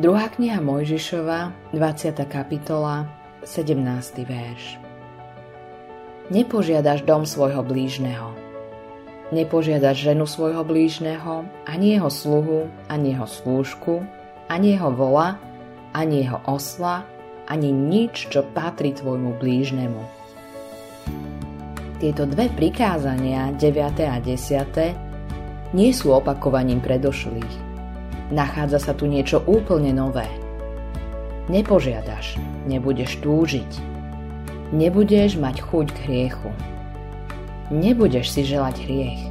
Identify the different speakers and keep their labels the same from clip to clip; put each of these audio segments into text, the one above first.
Speaker 1: Druhá kniha Mojžišova, 20. kapitola, 17. verš. Nepožiadaš dom svojho blížneho. Nepožiadaš ženu svojho blížneho, ani jeho sluhu, ani jeho slúžku, ani jeho vola, ani jeho osla, ani nič, čo patrí tvojmu blížnemu. Tieto dve prikázania, 9. a 10. nie sú opakovaním predošlých nachádza sa tu niečo úplne nové. Nepožiadaš, nebudeš túžiť. Nebudeš mať chuť k hriechu. Nebudeš si želať hriech.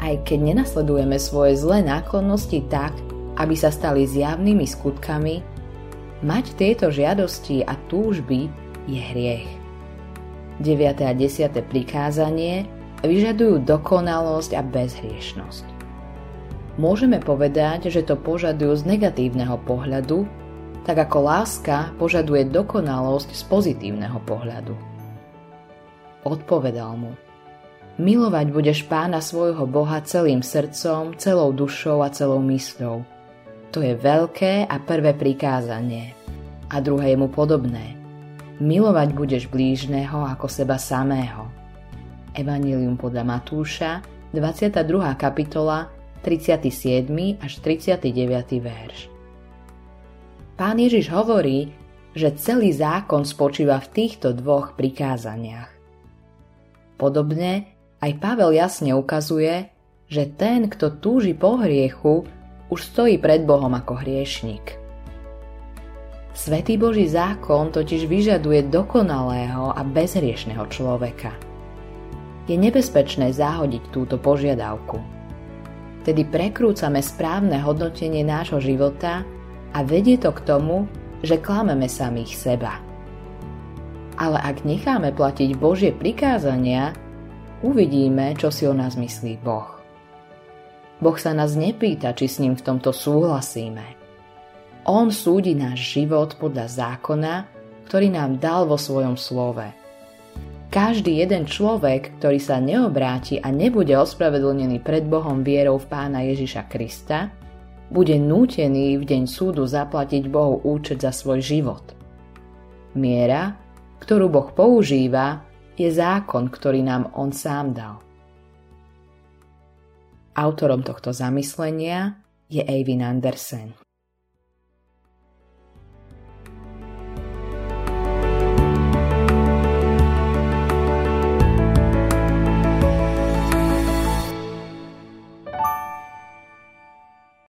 Speaker 1: Aj keď nenasledujeme svoje zlé náklonnosti tak, aby sa stali zjavnými skutkami, mať tieto žiadosti a túžby je hriech. 9. a 10. prikázanie vyžadujú dokonalosť a bezhriešnosť. Môžeme povedať, že to požadujú z negatívneho pohľadu, tak ako láska požaduje dokonalosť z pozitívneho pohľadu. Odpovedal mu, milovať budeš pána svojho Boha celým srdcom, celou dušou a celou mysľou. To je veľké a prvé prikázanie. A druhé je mu podobné. Milovať budeš blížneho ako seba samého. Evangelium podľa Matúša, 22. kapitola, 37. až 39. verš. Pán Ježiš hovorí, že celý zákon spočíva v týchto dvoch prikázaniach. Podobne aj Pavel jasne ukazuje, že ten, kto túži po hriechu, už stojí pred Bohom ako hriešnik. Svetý Boží zákon totiž vyžaduje dokonalého a bezhriešného človeka. Je nebezpečné zahodiť túto požiadavku tedy prekrúcame správne hodnotenie nášho života a vedie to k tomu, že klameme samých seba. Ale ak necháme platiť Božie prikázania, uvidíme, čo si o nás myslí Boh. Boh sa nás nepýta, či s ním v tomto súhlasíme. On súdi náš život podľa zákona, ktorý nám dal vo svojom slove – každý jeden človek, ktorý sa neobráti a nebude ospravedlnený pred Bohom vierou v Pána Ježiša Krista, bude nútený v deň súdu zaplatiť Bohu účet za svoj život. Miera, ktorú Boh používa, je zákon, ktorý nám On sám dal. Autorom tohto zamyslenia je Eivin Andersen.